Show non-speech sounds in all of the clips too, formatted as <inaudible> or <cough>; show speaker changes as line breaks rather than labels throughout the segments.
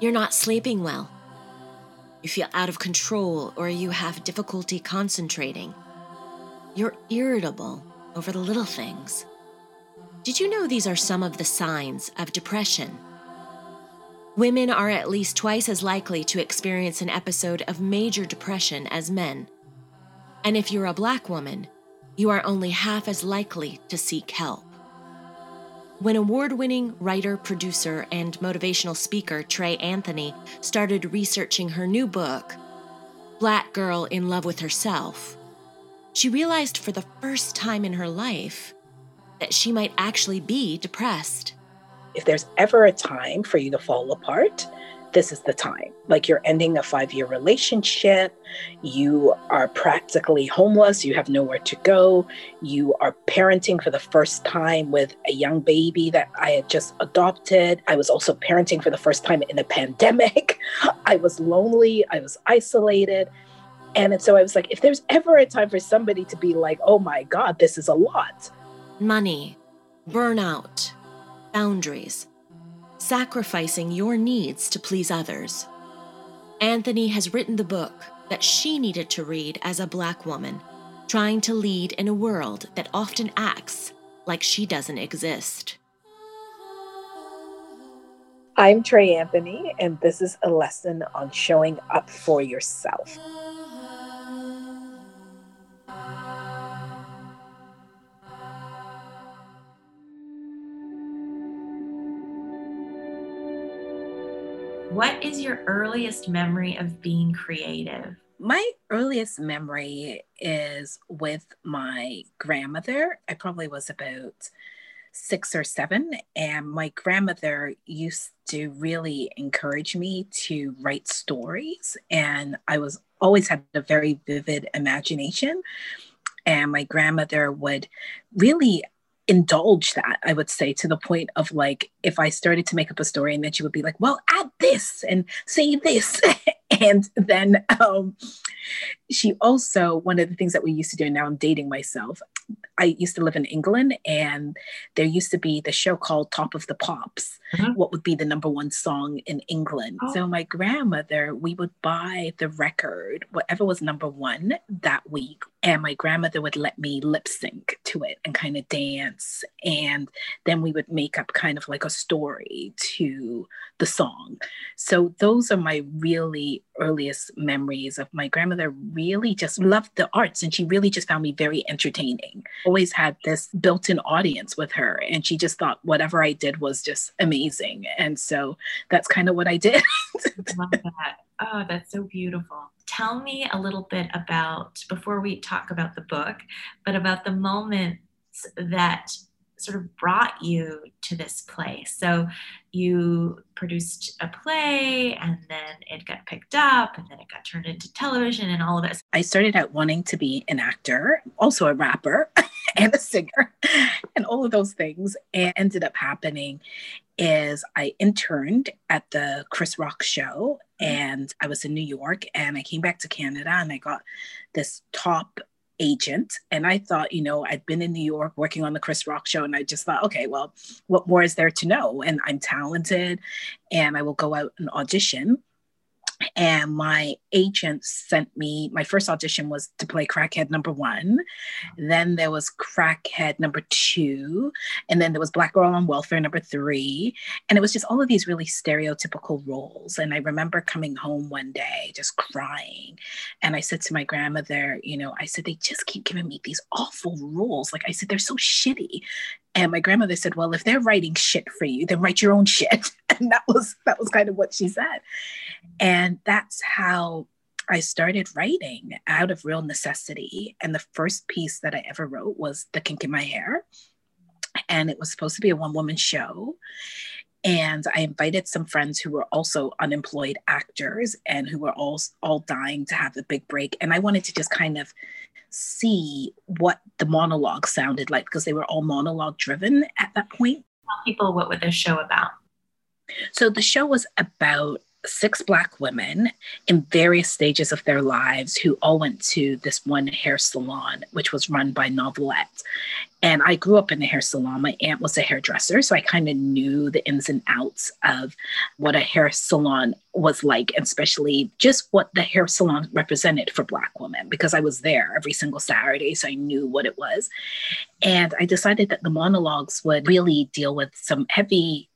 You're not sleeping well. You feel out of control or you have difficulty concentrating. You're irritable over the little things. Did you know these are some of the signs of depression? Women are at least twice as likely to experience an episode of major depression as men. And if you're a black woman, you are only half as likely to seek help. When award winning writer, producer, and motivational speaker Trey Anthony started researching her new book, Black Girl in Love with Herself, she realized for the first time in her life that she might actually be depressed.
If there's ever a time for you to fall apart, this is the time. Like you're ending a five year relationship, you are practically homeless, you have nowhere to go, you are parenting for the first time with a young baby that I had just adopted. I was also parenting for the first time in a pandemic. <laughs> I was lonely, I was isolated. And so I was like, if there's ever a time for somebody to be like, oh my God, this is a lot.
Money, burnout, boundaries sacrificing your needs to please others. Anthony has written the book that she needed to read as a black woman, trying to lead in a world that often acts like she doesn't exist.
I'm Trey Anthony, and this is a lesson on showing up for yourself.
What is your earliest memory of being creative?
My earliest memory is with my grandmother. I probably was about six or seven, and my grandmother used to really encourage me to write stories. And I was always had a very vivid imagination. And my grandmother would really indulge that i would say to the point of like if i started to make up a story and then she would be like well add this and say this. <laughs> And then um, she also one of the things that we used to do and now i'm dating myself i used to live in england and there used to be the show called top of the pops mm-hmm. what would be the number one song in england oh. so my grandmother we would buy the record whatever was number one that week and my grandmother would let me lip sync to it and kind of dance and then we would make up kind of like a story to the song so those are my really earliest memories of my grandmother really just loved the arts and she really just found me very entertaining. Always had this built in audience with her and she just thought whatever I did was just amazing. And so that's kind of what I did.
love that. Oh, that's so beautiful. Tell me a little bit about, before we talk about the book, but about the moments that sort of brought you to this place. So you produced a play and then it got picked up and then it got turned into television and all of this.
I started out wanting to be an actor, also a rapper <laughs> <laughs> and a singer <laughs> and all of those things. And ended up happening is I interned at the Chris Rock show mm-hmm. and I was in New York and I came back to Canada and I got this top agent. And I thought, you know, I'd been in New York working on the Chris Rock show. And I just thought, okay, well, what more is there to know? And I'm talented and I will go out and audition and my agent sent me my first audition was to play crackhead number one. Then there was crackhead number two. And then there was black girl on welfare number three. And it was just all of these really stereotypical roles. And i remember coming home one day just crying. And i said to my grandmother you know i said they just keep giving me these awful roles. Like i said they're so shitty and my grandmother said, "Well, if they're writing shit for you, then write your own shit." <laughs> And that was that was kind of what she said. And that's how I started writing out of real necessity. And the first piece that I ever wrote was The Kink in My Hair. And it was supposed to be a one woman show. And I invited some friends who were also unemployed actors and who were all, all dying to have a big break. And I wanted to just kind of see what the monologue sounded like because they were all monologue driven at that point.
Tell people what was the show about.
So the show was about six Black women in various stages of their lives who all went to this one hair salon, which was run by Novelette. And I grew up in a hair salon. My aunt was a hairdresser, so I kind of knew the ins and outs of what a hair salon was like, and especially just what the hair salon represented for Black women, because I was there every single Saturday, so I knew what it was. And I decided that the monologues would really deal with some heavy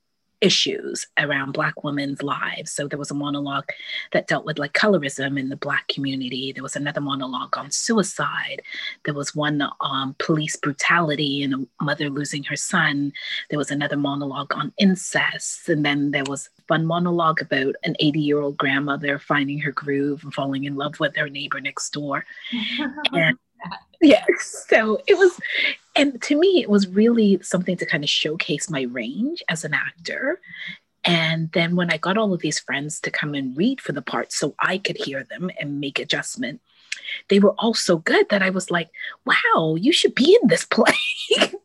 issues around Black women's lives. So there was a monologue that dealt with like colorism in the Black community. There was another monologue on suicide. There was one on police brutality and a mother losing her son. There was another monologue on incest. And then there was fun monologue about an 80 year old grandmother finding her groove and falling in love with her neighbor next door. <laughs> and yeah. <laughs> So it was and to me it was really something to kind of showcase my range as an actor. And then when i got all of these friends to come and read for the parts so i could hear them and make adjustment they were all so good that i was like wow you should be in this <laughs> play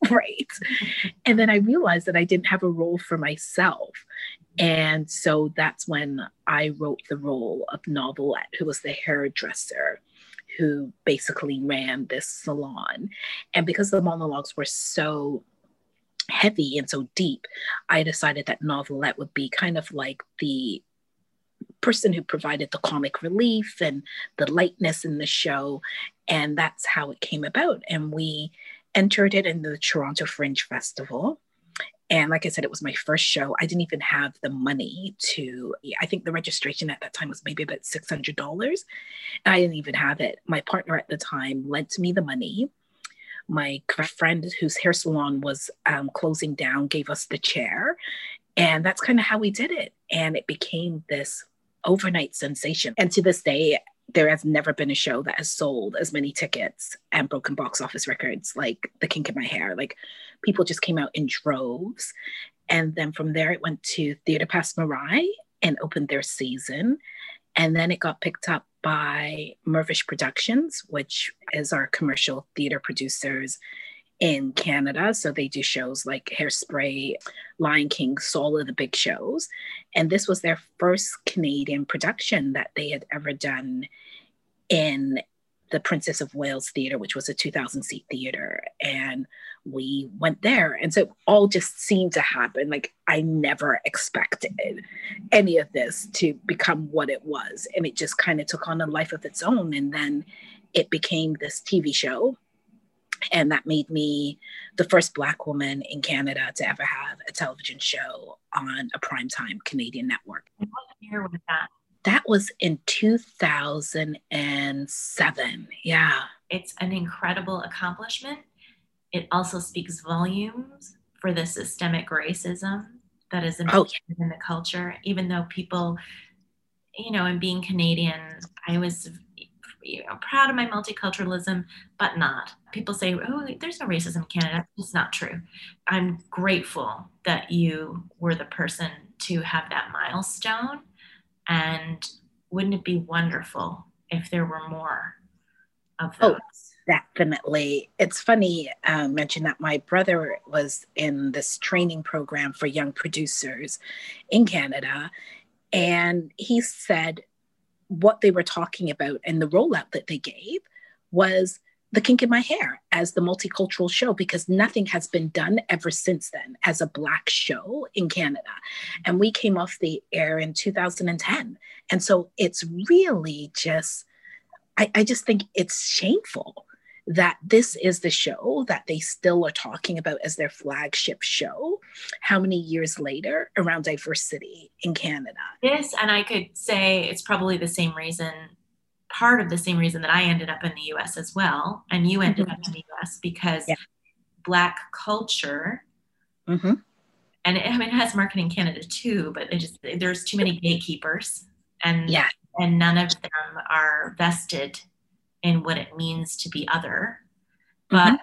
right? <laughs> And then i realized that i didn't have a role for myself. And so that's when i wrote the role of novelette who was the hairdresser who basically ran this salon. And because the monologues were so heavy and so deep, I decided that Novelette would be kind of like the person who provided the comic relief and the lightness in the show. And that's how it came about. And we entered it in the Toronto Fringe Festival. And like I said, it was my first show. I didn't even have the money to, I think the registration at that time was maybe about $600. I didn't even have it. My partner at the time lent me the money. My friend whose hair salon was um, closing down gave us the chair. And that's kind of how we did it. And it became this overnight sensation. And to this day, there has never been a show that has sold as many tickets and broken box office records like The Kink in My Hair. Like people just came out in droves. And then from there, it went to Theatre Passe Muraille and opened their season. And then it got picked up by Mirvish Productions, which is our commercial theater producers in Canada. So they do shows like Hairspray, Lion King, Soul of the big shows. And this was their first Canadian production that they had ever done in the Princess of Wales Theatre, which was a 2,000 seat theater. And we went there. And so it all just seemed to happen. Like I never expected any of this to become what it was. And it just kind of took on a life of its own. And then it became this TV show and that made me the first Black woman in Canada to ever have a television show on a primetime Canadian network.
What year was that?
That was in 2007. Yeah.
It's an incredible accomplishment. It also speaks volumes for the systemic racism that is oh, yeah. in the culture, even though people, you know, and being Canadian, I was you know, proud of my multiculturalism, but not. People say, oh, there's no racism in Canada. It's not true. I'm grateful that you were the person to have that milestone. And wouldn't it be wonderful if there were more of oh, those?
Oh, definitely. It's funny uh, mention that my brother was in this training program for young producers in Canada. And he said, what they were talking about and the rollout that they gave was the kink in my hair as the multicultural show because nothing has been done ever since then as a black show in canada. And we came off the air in 2010 and so it's really just I, I just think it's shameful that this is the show that they still are talking about as their flagship show how many years later around diversity in Canada.
Yes, and I could say it's probably the same reason part of the same reason that I ended up in the US as well and you ended mm-hmm. up in the US because yeah. black culture mm-hmm. and it, I mean it has marketing Canada too but just there's too many gatekeepers and yeah and none of them are vested in what it means to be other. But, mm-hmm.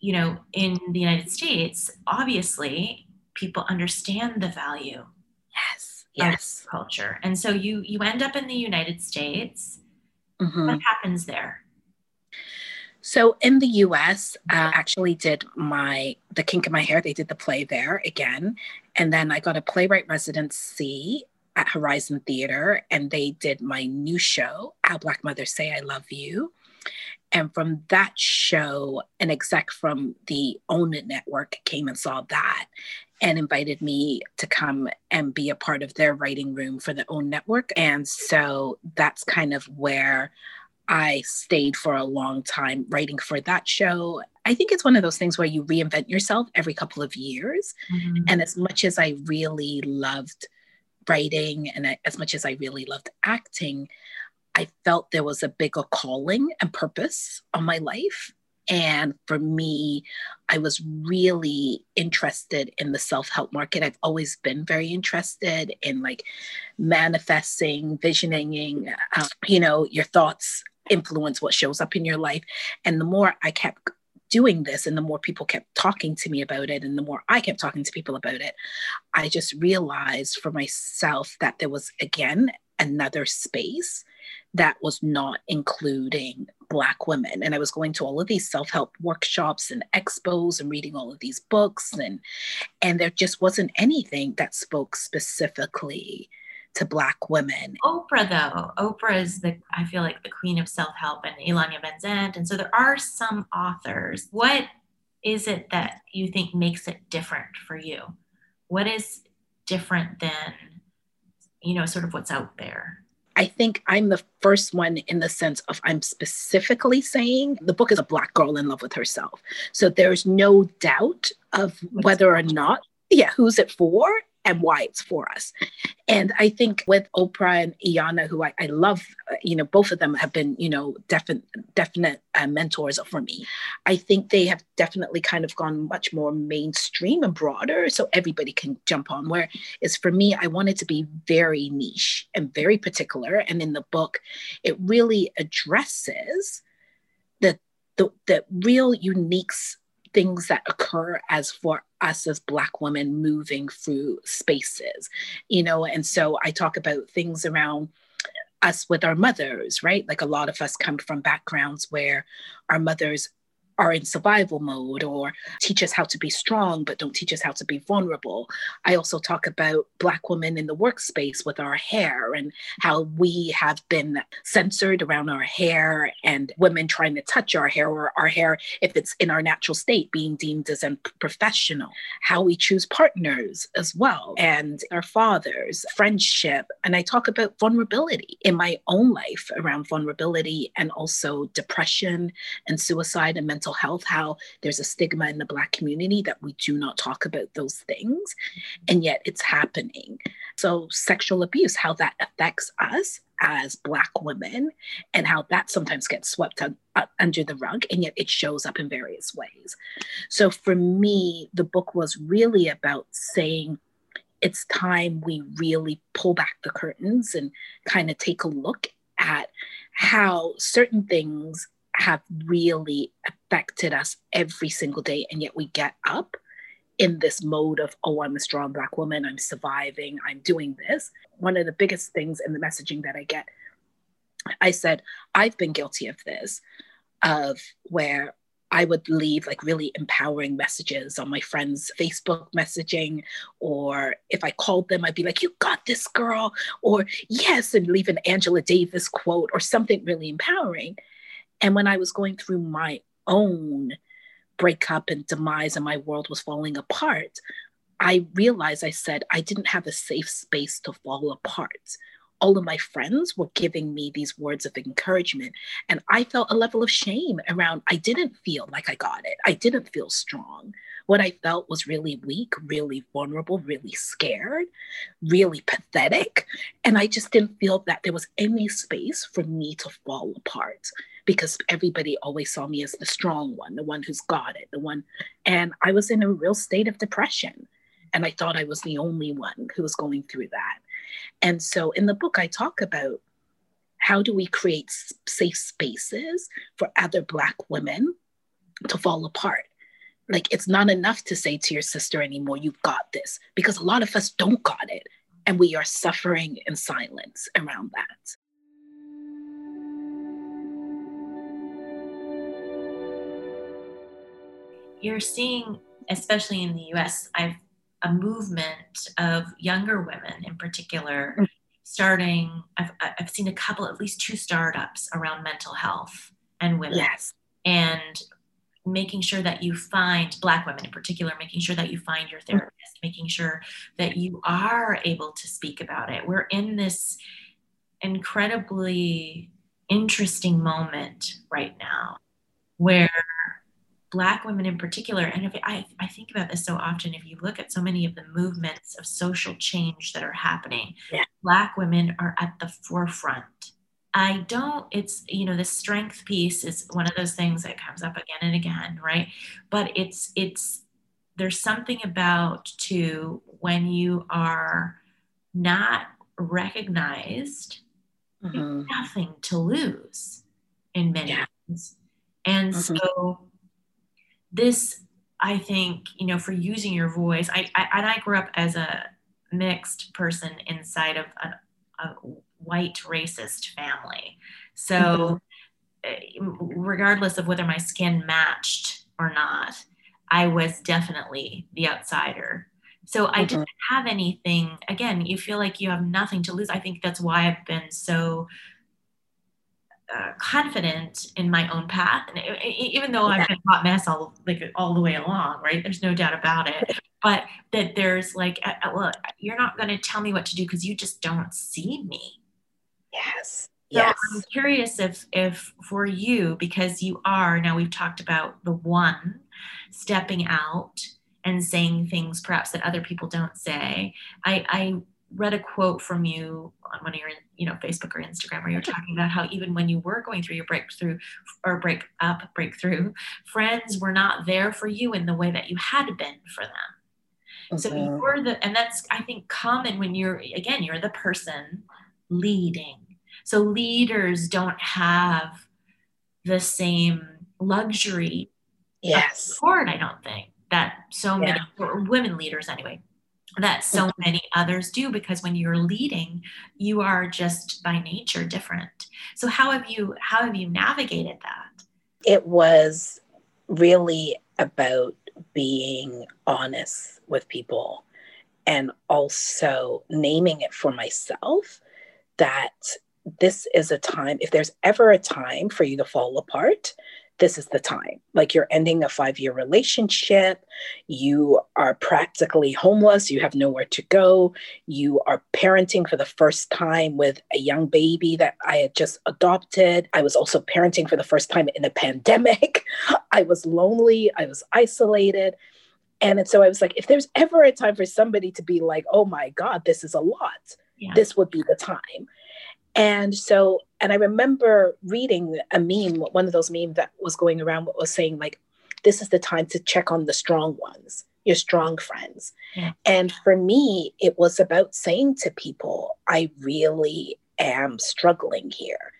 you know, in the United States, obviously people understand the value.
Yes. Yes.
Culture. And so you you end up in the United States. Mm-hmm. What happens there?
So in the US, I actually did my the kink in my hair. They did the play there again, and then I got a playwright residency at Horizon Theater and they did my new show, How Black Mothers Say I Love You. And from that show, an exec from the Own It Network came and saw that and invited me to come and be a part of their writing room for the Own Network. And so that's kind of where I stayed for a long time writing for that show. I think it's one of those things where you reinvent yourself every couple of years. Mm-hmm. And as much as I really loved writing and as much as I really loved acting, I felt there was a bigger calling and purpose on my life. And for me, I was really interested in the self help market. I've always been very interested in like manifesting, visioning, uh, you know, your thoughts influence what shows up in your life. And the more I kept doing this and the more people kept talking to me about it and the more I kept talking to people about it, I just realized for myself that there was again another space that was not including black women. And i was going to all of these self-help workshops and expos and reading all of these books and and there just wasn't anything that spoke specifically to black women.
Oprah though. Oprah is the i feel like the queen of self-help and Iyanla Vanzant and so there are some authors. What is it that you think makes it different for you? What is different than you know sort of what's out there?
I think I'm the first one in the sense of I'm specifically saying the book is a black girl in love with herself. So there's no doubt of whether or not, yeah, who's it for and why it's for us. And I think with Oprah and Iyanla, who I, I love, uh, you know, both of them have been, you know, definite definite uh, mentors for me. I think they have definitely kind of gone much more mainstream and broader, so everybody can jump on. Where is for me, I wanted to be very niche and very particular. And in the book, it really addresses the the, the real unique things that occur as for us as black women moving through spaces you know? And so i talk about things around us with our mothers right? Like a lot of us come from backgrounds where our mothers are in survival mode or teach us how to be strong but don't teach us how to be vulnerable. I also talk about Black women in the workspace with our hair and how we have been censored around our hair and women trying to touch our hair or our hair, if it's in our natural state, being deemed as unprofessional. How we choose partners as well and our fathers, friendship. And I talk about vulnerability in my own life around vulnerability and also depression and suicide and mental mental health, how there's a stigma in the Black community that we do not talk about those things, and yet it's happening. So, sexual abuse, how that affects us as Black women, and how that sometimes gets swept un- uh, under the rug, and yet it shows up in various ways. So, for me, the book was really about saying, it's time we really pull back the curtains and kind of take a look at how certain things have really affected us every single day. And yet we get up in this mode of, oh, I'm a strong Black woman, I'm surviving, I'm doing this. One of the biggest things in the messaging that I get, I said, I've been guilty of this, of where I would leave like really empowering messages on my friends' Facebook messaging, or if I called them, I'd be like, You got this, girl, or yes, and leave an Angela Davis quote or something really empowering. And when I was going through my own breakup and demise and my world was falling apart, I realized I said I didn't have a safe space to fall apart. All of my friends were giving me these words of encouragement, and I felt a level of shame around I didn't feel like I got it. I didn't feel strong. What I felt was really weak, really vulnerable, really scared, really pathetic. And I just didn't feel that there was any space for me to fall apart because everybody always saw me as the strong one, the one who's got it, the one. And I was in a real state of depression. And I thought I was the only one who was going through that. And so in the book, I talk about how do we create safe spaces for other Black women to fall apart? Like, it's not enough to say to your sister anymore, you've got this, because a lot of us don't got it. And we are suffering in silence around that.
You're seeing, especially in the US, I've a movement of younger women in particular mm. starting I've, I've seen a couple at least two startups around mental health and women.
Yes.
And making sure that you find black women in particular making sure that you find your therapist making sure that you are able to speak about it. We're in this incredibly interesting moment right now where black women in particular and if I, I think about this so often if you look at so many of the movements of social change that are happening
yeah.
black women are at the forefront i don't it's you know the strength piece is one of those things that comes up again and again right but it's it's there's something about to when you are not recognized mm-hmm. nothing to lose in many yeah. ways and mm-hmm. so this i think you know for using your voice i, I and i grew up as a mixed person inside of a, a white racist family so mm-hmm. regardless of whether my skin matched or not i was definitely the outsider so i mm-hmm. didn't have anything again you feel like you have nothing to lose i think that's why i've been so uh, confident in my own path, and it, it, even though I've been a hot mess all like all the way along, right? There's no doubt about it. <laughs> But that there's like, uh well, you're not going to tell me what to do because you just don't see me.
Yes.
So yes. I'm curious if if for you, because you are now we've talked about the one stepping out and saying things perhaps that other people don't say. I, I read a quote from you on one of your you know facebook or instagram where you're talking about how even when you were going through your breakthrough or break up breakthrough friends were not there for you in the way that you had been for them. Okay. so you're the and that's i think common when you're again you're the person leading. So leaders don't have the same luxury
yes.
support i don't think that so many women leaders anyway that so many others do because when you're leading you are just by nature different. So how have you how have you navigated that?
It was really about being honest with people and also naming it for myself that this is a time if there's ever a time for you to fall apart this is the time. Like you're ending a five year relationship, you are practically homeless, you have nowhere to go, you are parenting for the first time with a young baby that I had just adopted. I was also parenting for the first time in a pandemic. <laughs> I was lonely, I was isolated. And so I was like, if there's ever a time for somebody to be like, oh my God, this is a lot, yeah. this would be the time. And so, and I remember reading a meme, one of those memes that was going around, what was saying like, this is the time to check on the strong ones, your strong friends. Yeah. And for me, it was about saying to people, I really am struggling here.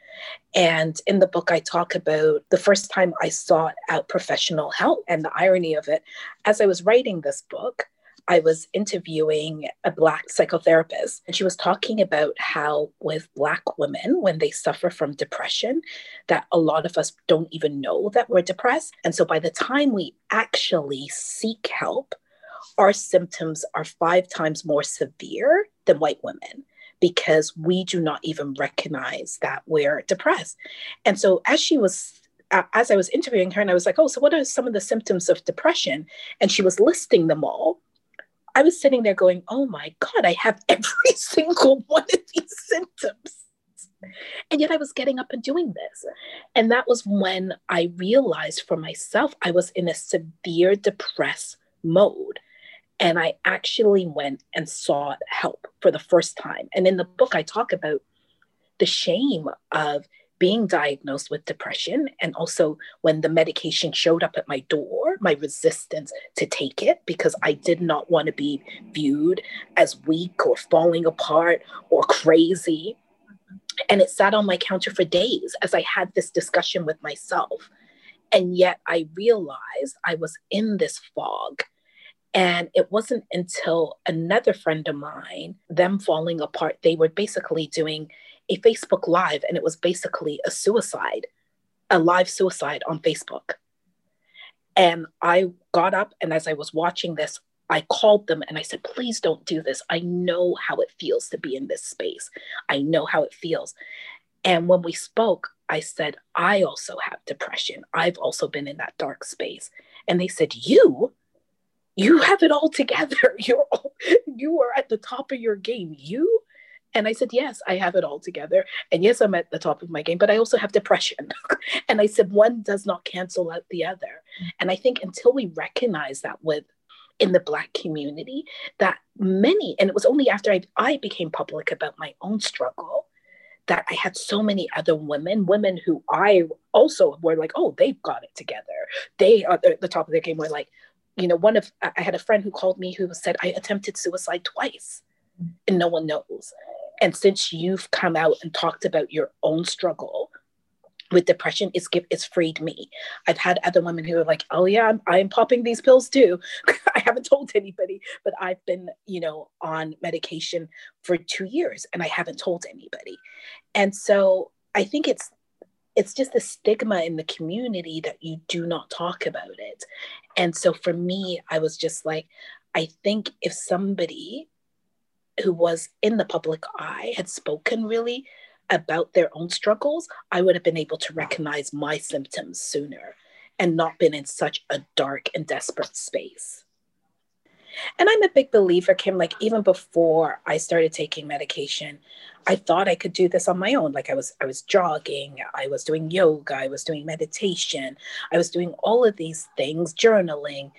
And in the book, I talk about the first time I sought out professional help and the irony of it. As I was writing this book, I was interviewing a Black psychotherapist, and she was talking about how, with Black women, when they suffer from depression, that a lot of us don't even know that we're depressed. And so by the time we actually seek help, our symptoms are five times more severe than white women because we do not even recognize that we're depressed. And so, as she was as I was interviewing her, and I was like, Oh, so what are some of the symptoms of depression? And she was listing them all. I was sitting there going, oh my God, I have every <laughs> single one of these symptoms. And yet I was getting up and doing this. And that was when I realized for myself, I was in a severe depressed mode. And I actually went and sought help for the first time. And in the book, I talk about the shame of being diagnosed with depression and also when the medication showed up at my door my resistance to take it because i did not want to be viewed as weak or falling apart or crazy. And it sat on my counter for days as i had this discussion with myself. And yet i realized i was in this fog. And it wasn't until another friend of mine, them falling apart, they were basically doing a Facebook Live, and it was basically a suicide, a live suicide on Facebook. And I got up, and as I was watching this, I called them and I said, please don't do this. I know how it feels to be in this space. I know how it feels. And when we spoke, I said, I also have depression. I've also been in that dark space. And they said, You? You have it all together. <laughs> You're all, you are at the top of your game. You? And I said, Yes, I have it all together. And yes, I'm at the top of my game, but I also have depression. <laughs> and I said, One does not cancel out the other. Mm. And I think until we recognize that with in the Black community, that many, and it was only after I, I became public about my own struggle that I had so many other women, women who I also were like, oh, they've got it together. They uh, are at the top of their game. Were like, you know, one of I had a friend who called me who said I attempted suicide twice, mm. and no one knows. And since you've come out and talked about your own struggle with depression, it's it's freed me. I've had other women who are like, "Oh yeah, I'm, I'm popping these pills too." <laughs> I haven't told anybody, but I've been, you know, on medication for two years and I haven't told anybody. And so I think it's it's just the stigma in the community that you do not talk about it. And so for me, I was just like, I think if somebody who was in the public eye had spoken really about their own struggles, I would have been able to recognize my symptoms sooner and not been in such a dark and desperate space. And I'm a big believer, Kim, like even before I started taking medication, I thought I could do this on my own. Like I was I was jogging, I was doing yoga, I was doing meditation, I was doing all of these things, journaling.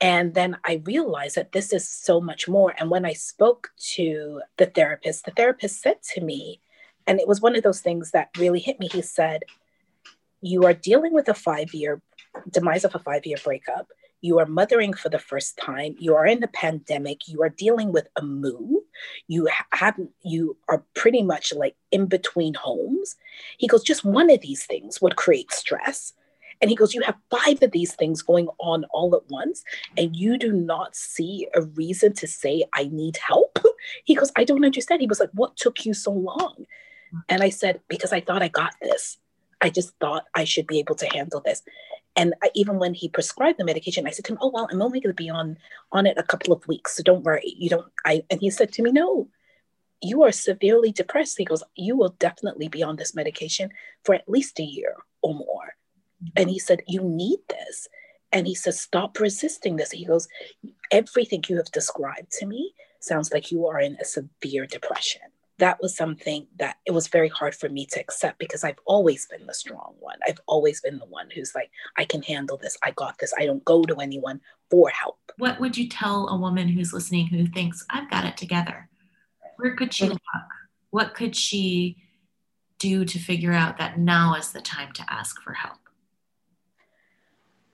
And then I realized that this is so much more. And when I spoke to the therapist, the therapist said to me, and it was one of those things that really hit me. He said, You are dealing with a five year demise of a five year breakup. You are mothering for the first time. You are in the pandemic. You are dealing with a move you haven't you are pretty much like in between homes. He goes just one of these things would create stress and he goes you have five of these things going on all at once and you do not see a reason to say i need help <laughs> he goes i don't understand he was like what took you so long mm. and i said because i thought i got this i just thought i should be able to handle this and I, even when he prescribed the medication, I said to him, "Oh well, I'm only going to be on on it a couple of weeks, so don't worry. You don't." I and he said to me, "No, you are severely depressed." He goes, "You will definitely be on this medication for at least a year or more." And he said, "You need this." And he says, "Stop resisting this." He goes, "Everything you have described to me sounds like you are in a severe depression." that was something that it was very hard for me to accept because I've always been the strong one. I've always been the one who's like, I can handle this. I got this. I don't go to anyone for help.
What would you tell a woman who's listening who thinks, I've got it together? Where could she mm-hmm. look? What could she do to figure out that now is the time to ask for help?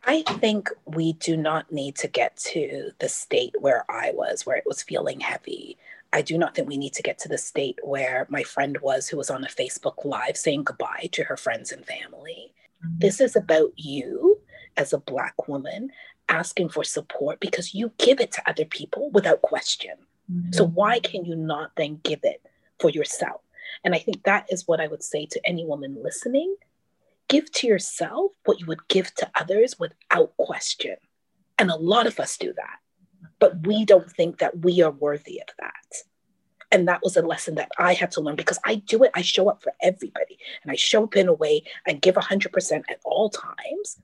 I think we do not need to get to the state where I was, where it was feeling heavy, I do not think we need to get to the state where my friend was, who was on a Facebook Live saying goodbye to her friends and family. Mm-hmm. This is about you as a Black woman asking for support because you give it to other people without question. Mm-hmm. So, why can you not then give it for yourself? And I think that is what I would say to any woman listening give to yourself what you would give to others without question. And a lot of us do that but we don't think that we are worthy of that. And that was a lesson that I had to learn because I do it. I show up for everybody and I show up in a way and give 100% at all times.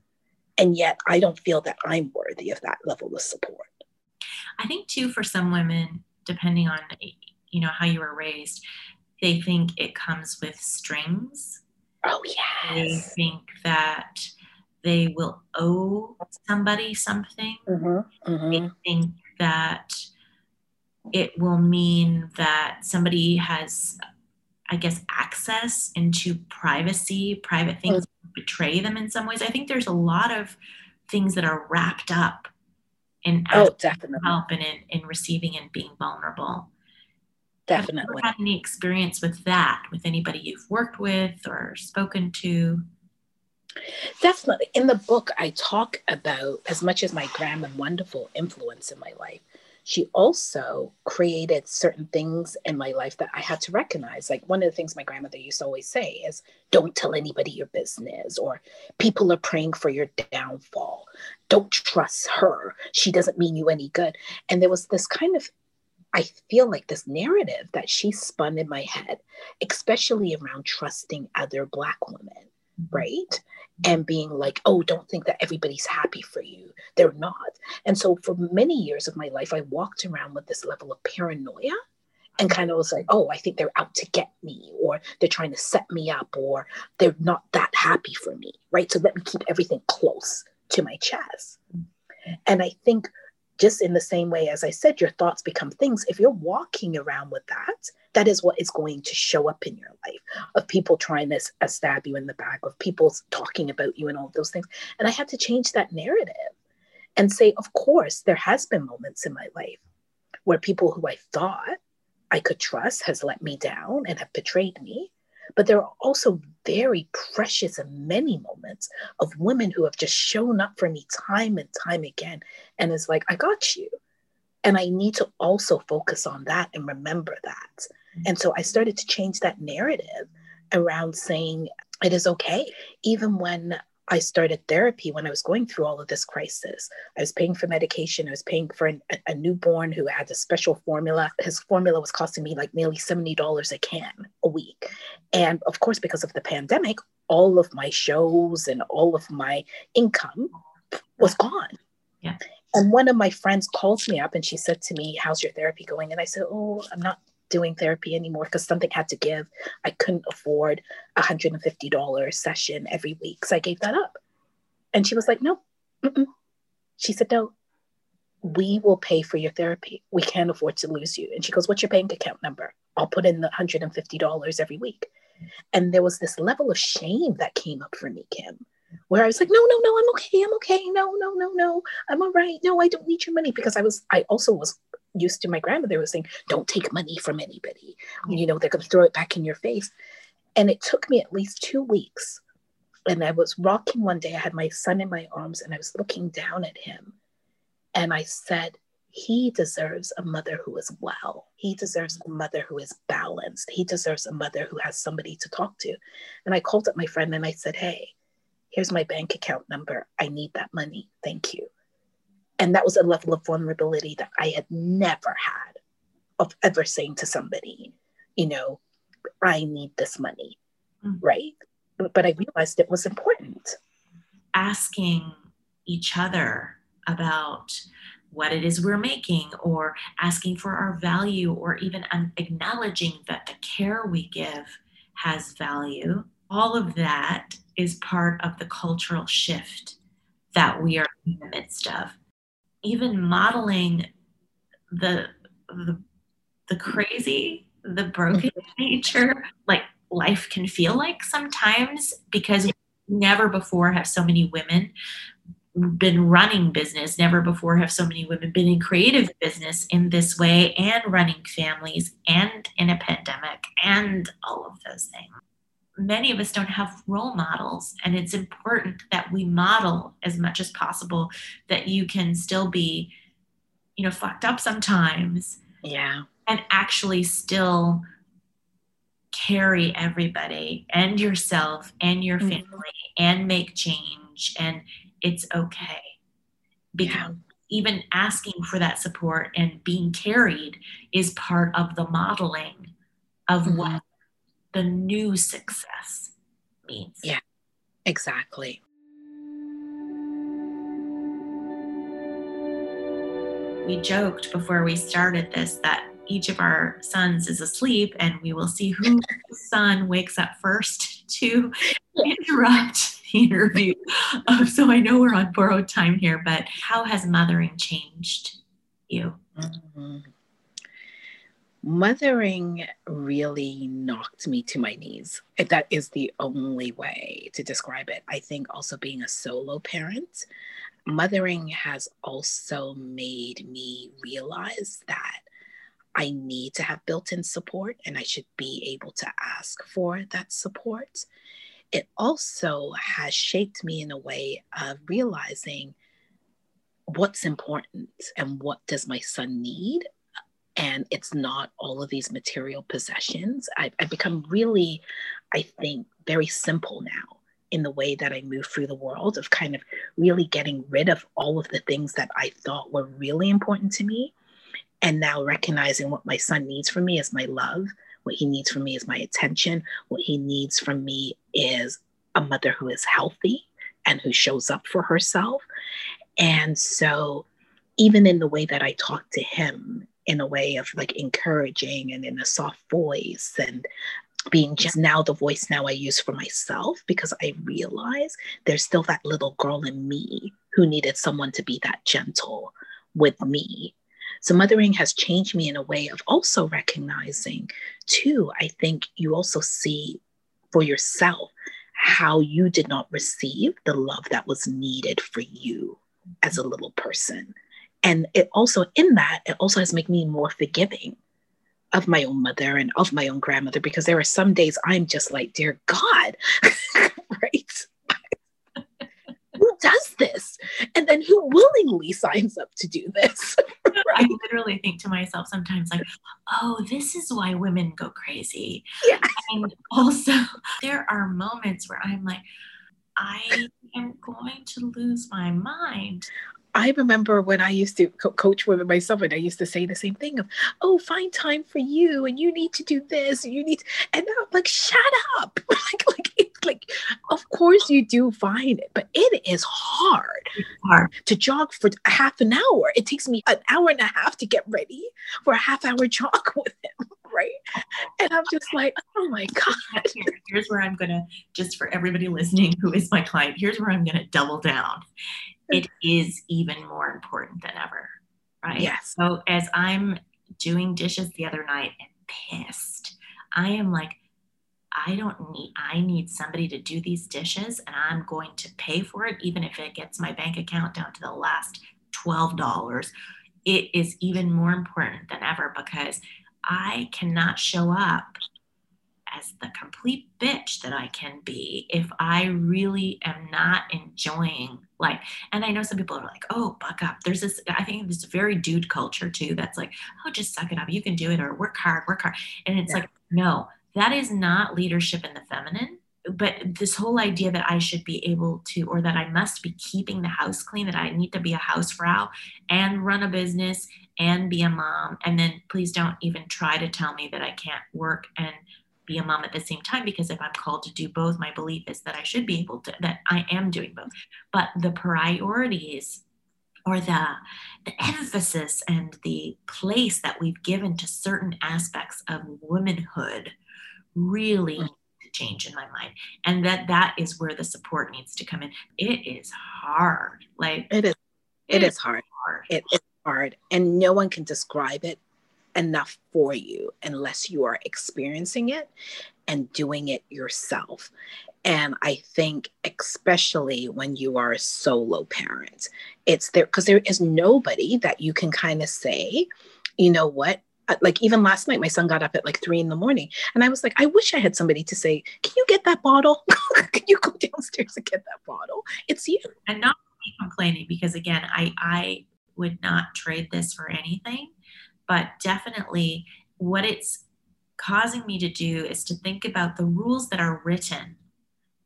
And yet I don't feel that I'm worthy of that level of support.
I think, too, for some women, depending on you know how you were raised, they think it comes with strings.
Oh, yes.
They think that they will owe somebody something. Mm-hmm, mm-hmm. They think that it will mean that somebody has, I guess, access into privacy, private things mm-hmm. betray them in some ways. I think there's a lot of things that are wrapped up in
oh, definitely.
help and in, in receiving and being vulnerable.
Definitely.
Have you had any experience with that with anybody you've worked with or spoken to?
Definitely. In the book, I talk about, as much as my grand and wonderful influence in my life, she also created certain things in my life that I had to recognize. Like one of the things my grandmother used to always say is, don't tell anybody your business, or people are praying for your downfall. Don't trust her. She doesn't mean you any good. And there was this kind of I feel like this narrative that she spun in my head, especially around trusting other Black women, mm-hmm. right? And being like, oh, don't think that everybody's happy for you. They're not. And so for many years of my life, I walked around with this level of paranoia and kind of was like, oh, I think they're out to get me, or they're trying to set me up, or they're not that happy for me, right? So let me keep everything close to my chest. Mm-hmm. And I think just in the same way as I said, your thoughts become things. If you're walking around with that, that is what is going to show up in your life of people trying to uh, stab you in the back, of people talking about you and all those things. And I had to change that narrative and say, of course, there has been moments in my life where people who I thought I could trust has let me down and have betrayed me. But there are also very precious and many moments of women who have just shown up for me time and time again. And it's like, I got you. And I need to also focus on that and remember that. Mm-hmm. And so I started to change that narrative around saying it is okay, even when I started therapy when I was going through all of this crisis. I was paying for medication. I was paying for an, a, newborn who had a special formula. His formula was costing me like nearly $70 a can a week. And of course, because of the pandemic, all of my shows and all of my income was gone.
Yeah.
And one of my friends called me up and she said to me, How's your therapy going? And I said, Oh, I'm not doing therapy anymore because something had to give. I couldn't afford a $150 session every week. So I gave that up. And she was like, no. Mm-mm. She said, no, we will pay for your therapy. We can't afford to lose you. And she goes, what's your bank account number? I'll put in the $150 every week. And there was this level of shame that came up for me, Kim, where I was like, no, no, no, I'm okay. I'm okay. No, no, no, no. I'm all right. No, I don't need your money because I was, I also was used to my grandmother was saying, don't take money from anybody. You know, they're going to throw it back in your face. And it took me at least two weeks. And I was rocking one day. I had my son in my arms and I was looking down at him. And I said, he deserves a mother who is well. He deserves a mother who is balanced. He deserves a mother who has somebody to talk to. And I called up my friend and I said, Hey, here's my bank account number. I need that money. Thank you. And that was a level of vulnerability that I had never had of ever saying to somebody, you know, I need this money, mm-hmm. right? But I realized it was important.
Asking each other about what it is we're making, or asking for our value, or even acknowledging that the care we give has value. All of that is part of the cultural shift that we are in the midst of even modeling the the, the crazy the broken mm-hmm. nature like life can feel like sometimes because never before have so many women been running business never before have so many women been in creative business in this way and running families and in a pandemic and all of those things many of us don't have role models and it's important that we model as much as possible that you can still be you know fucked up sometimes
yeah
and actually still carry everybody and yourself and your mm-hmm. family mm-hmm. and make change and it's okay because yeah. even asking for that support and being carried is part of the modeling of mm-hmm. what the new success means.
Yeah, exactly.
We joked before we started this that each of our sons is asleep and we will see whose <laughs> son wakes up first to interrupt the interview. Uh, <laughs> so I know we're on borrowed time here, but how has mothering changed you? Mm-hmm
mothering really knocked me to my knees. That is the only way to describe it. I think also being a solo parent, mothering has also made me realize that I need to have built in support and I should be able to ask for that support. It also has shaped me in a way of realizing what's important and what does my son need and it's not all of these material possessions. I, i've become really i think very simple now in the way that i move through the world of kind of really getting rid of all of the things that i thought were really important to me and now recognizing what my son needs from me is my love what he needs from me is my attention what he needs from me is a mother who is healthy and who shows up for herself. And so even in the way that i talk to him in a way of like encouraging and in a soft voice and being just now the voice now I use for myself because I realize there's still that little girl in me who needed someone to be that gentle with me. So mothering has changed me in a way of also recognizing, too, I think you also see for yourself how you did not receive the love that was needed for you as a little person and it also in that it also has made me more forgiving of my own mother and of my own grandmother because there are some days i'm just like dear god <laughs> right <laughs> who does this and then who willingly signs up to do this <laughs>
right? i literally think to myself sometimes like oh this is why women go crazy
yeah.
and also there are moments where i'm like I am going to lose my mind.
I remember when I used to co- coach women myself, and I used to say the same thing of, "Oh, find time for you, and you need to do this, and you need," to, and I'm like, "Shut up!" <laughs> like, like, it's like, of course you do find it, but it is hard.
Hard
to jog for half an hour. It takes me an hour and a half to get ready for a half hour <laughs> jog with him, right? And I'm just like, "Oh my god!"
Here, here's where I'm gonna just for everybody listening who is my client. Here's where I'm gonna double down it is even more important than ever, right?
Yes.
So as I'm doing dishes the other night and pissed, I am like, I don't need, I need somebody to do these dishes and I'm going to pay for it, even if it gets my bank account down to the last $12. It is even more important than ever because I cannot show up as the complete bitch that I can be if I really am not enjoying life. And I know some people are like, oh, buck up. There's this, I think this very dude culture too that's like, oh, just suck it up. You can do it or work hard, work hard. And it's yeah. like, no, that is not leadership in the feminine. But this whole idea that I should be able to, or that I must be keeping the house clean, that I need to be a housefrau and run a business and be a mom. And then please don't even try to tell me that I can't work and be a mom at the same time because if I'm called to do both, my belief is that I should be able to, that I am doing both. But the priorities or the, the emphasis and the place that we've given to certain aspects of womanhood really mm. change in my mind and that that is where the support needs to come in it is hard like
it is it, it is, is hard, hard. It is hard and no one can describe it enough for you unless you are experiencing it and doing it yourself. And I think, especially when you are a solo parent, it's there because there is nobody that you can kind of say, you know what? Uh, like even last night, my son got up at like three in the morning, and I was like, I wish I had somebody to say, "Can you get that bottle? <laughs> can you go downstairs and get that bottle?" It's you,
and not complaining because again, I I would not trade this for anything but definitely what it's causing me to do is to think about the rules that are written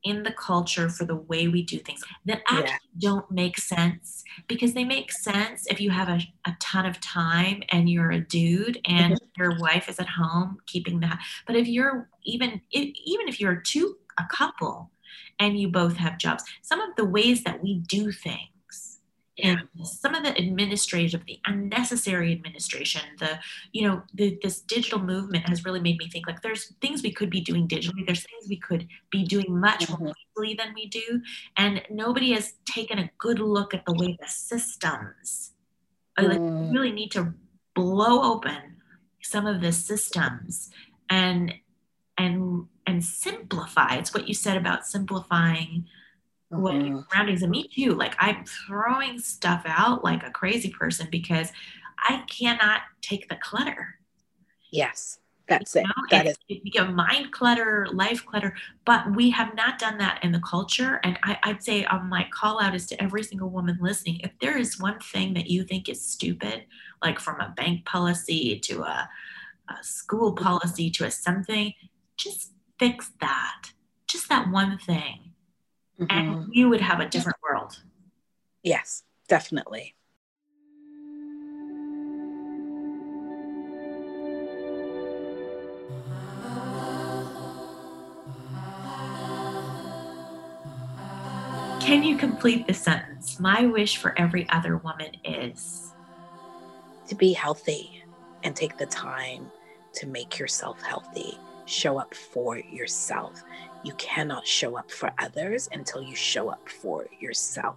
in the culture for the way we do things that actually yeah. don't make sense because they make sense if you have a, a ton of time and you're a dude and mm-hmm. your wife is at home keeping that but if you're even if, even if you're two a couple and you both have jobs some of the ways that we do things and some of the administrative the unnecessary administration the you know the, this digital movement has really made me think like there's things we could be doing digitally there's things we could be doing much mm-hmm. more easily than we do and nobody has taken a good look at the way the systems mm. like we really need to blow open some of the systems and and and simplify it's what you said about simplifying mm-hmm. surroundings and me too like i'm throwing stuff out like a crazy person because i cannot take the clutter
yes That's it.
You know,
That
it,
is
it become mind clutter, life clutter, but we have not done that in the culture. And I, I'd say um, my call out is to every single woman listening. If there is one thing that you think is stupid, like from a bank policy to a, a school policy to a something, just fix that. Just that one thing.
Mhm.
And you would have a different world.
yes, definitely.
Can you complete the sentence? My wish for every other woman is.
To be healthy and take the time to make yourself healthy. Show up for yourself. You cannot show up for others until you show up for yourself.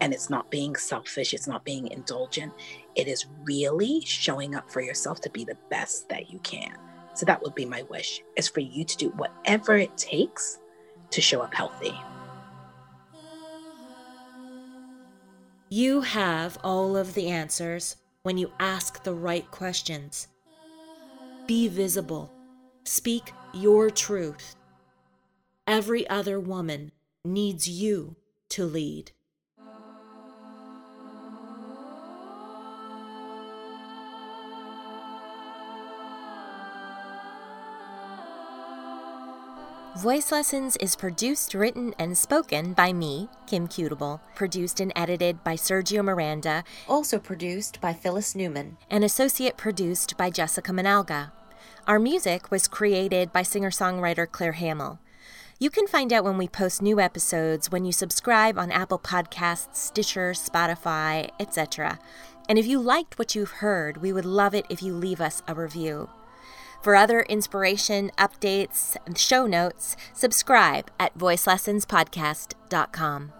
And it's not being selfish, it's not being indulgent. It is really showing up for yourself to be the best that you can. So that would be my wish is for you to do whatever it takes to show up healthy.
You have all of the answers when you ask the right questions. Be visible. Speak your truth. Every other woman needs you to lead.
Voice Lessons is produced, written, and spoken by me, Kim Cutable, produced and edited by Sergio Miranda,
Also produced by Phyllis Newman.
and associate produced by Jessica Manalga. Our music was created by singer songwriter Claire Hamill. You can find out when we post new episodes when you subscribe on Apple Podcasts, Stitcher, Spotify, etc. And if you liked what you've heard, we would love it if you leave us a review. For other inspiration, updates, and show notes, subscribe at voicelessonspodcast.com.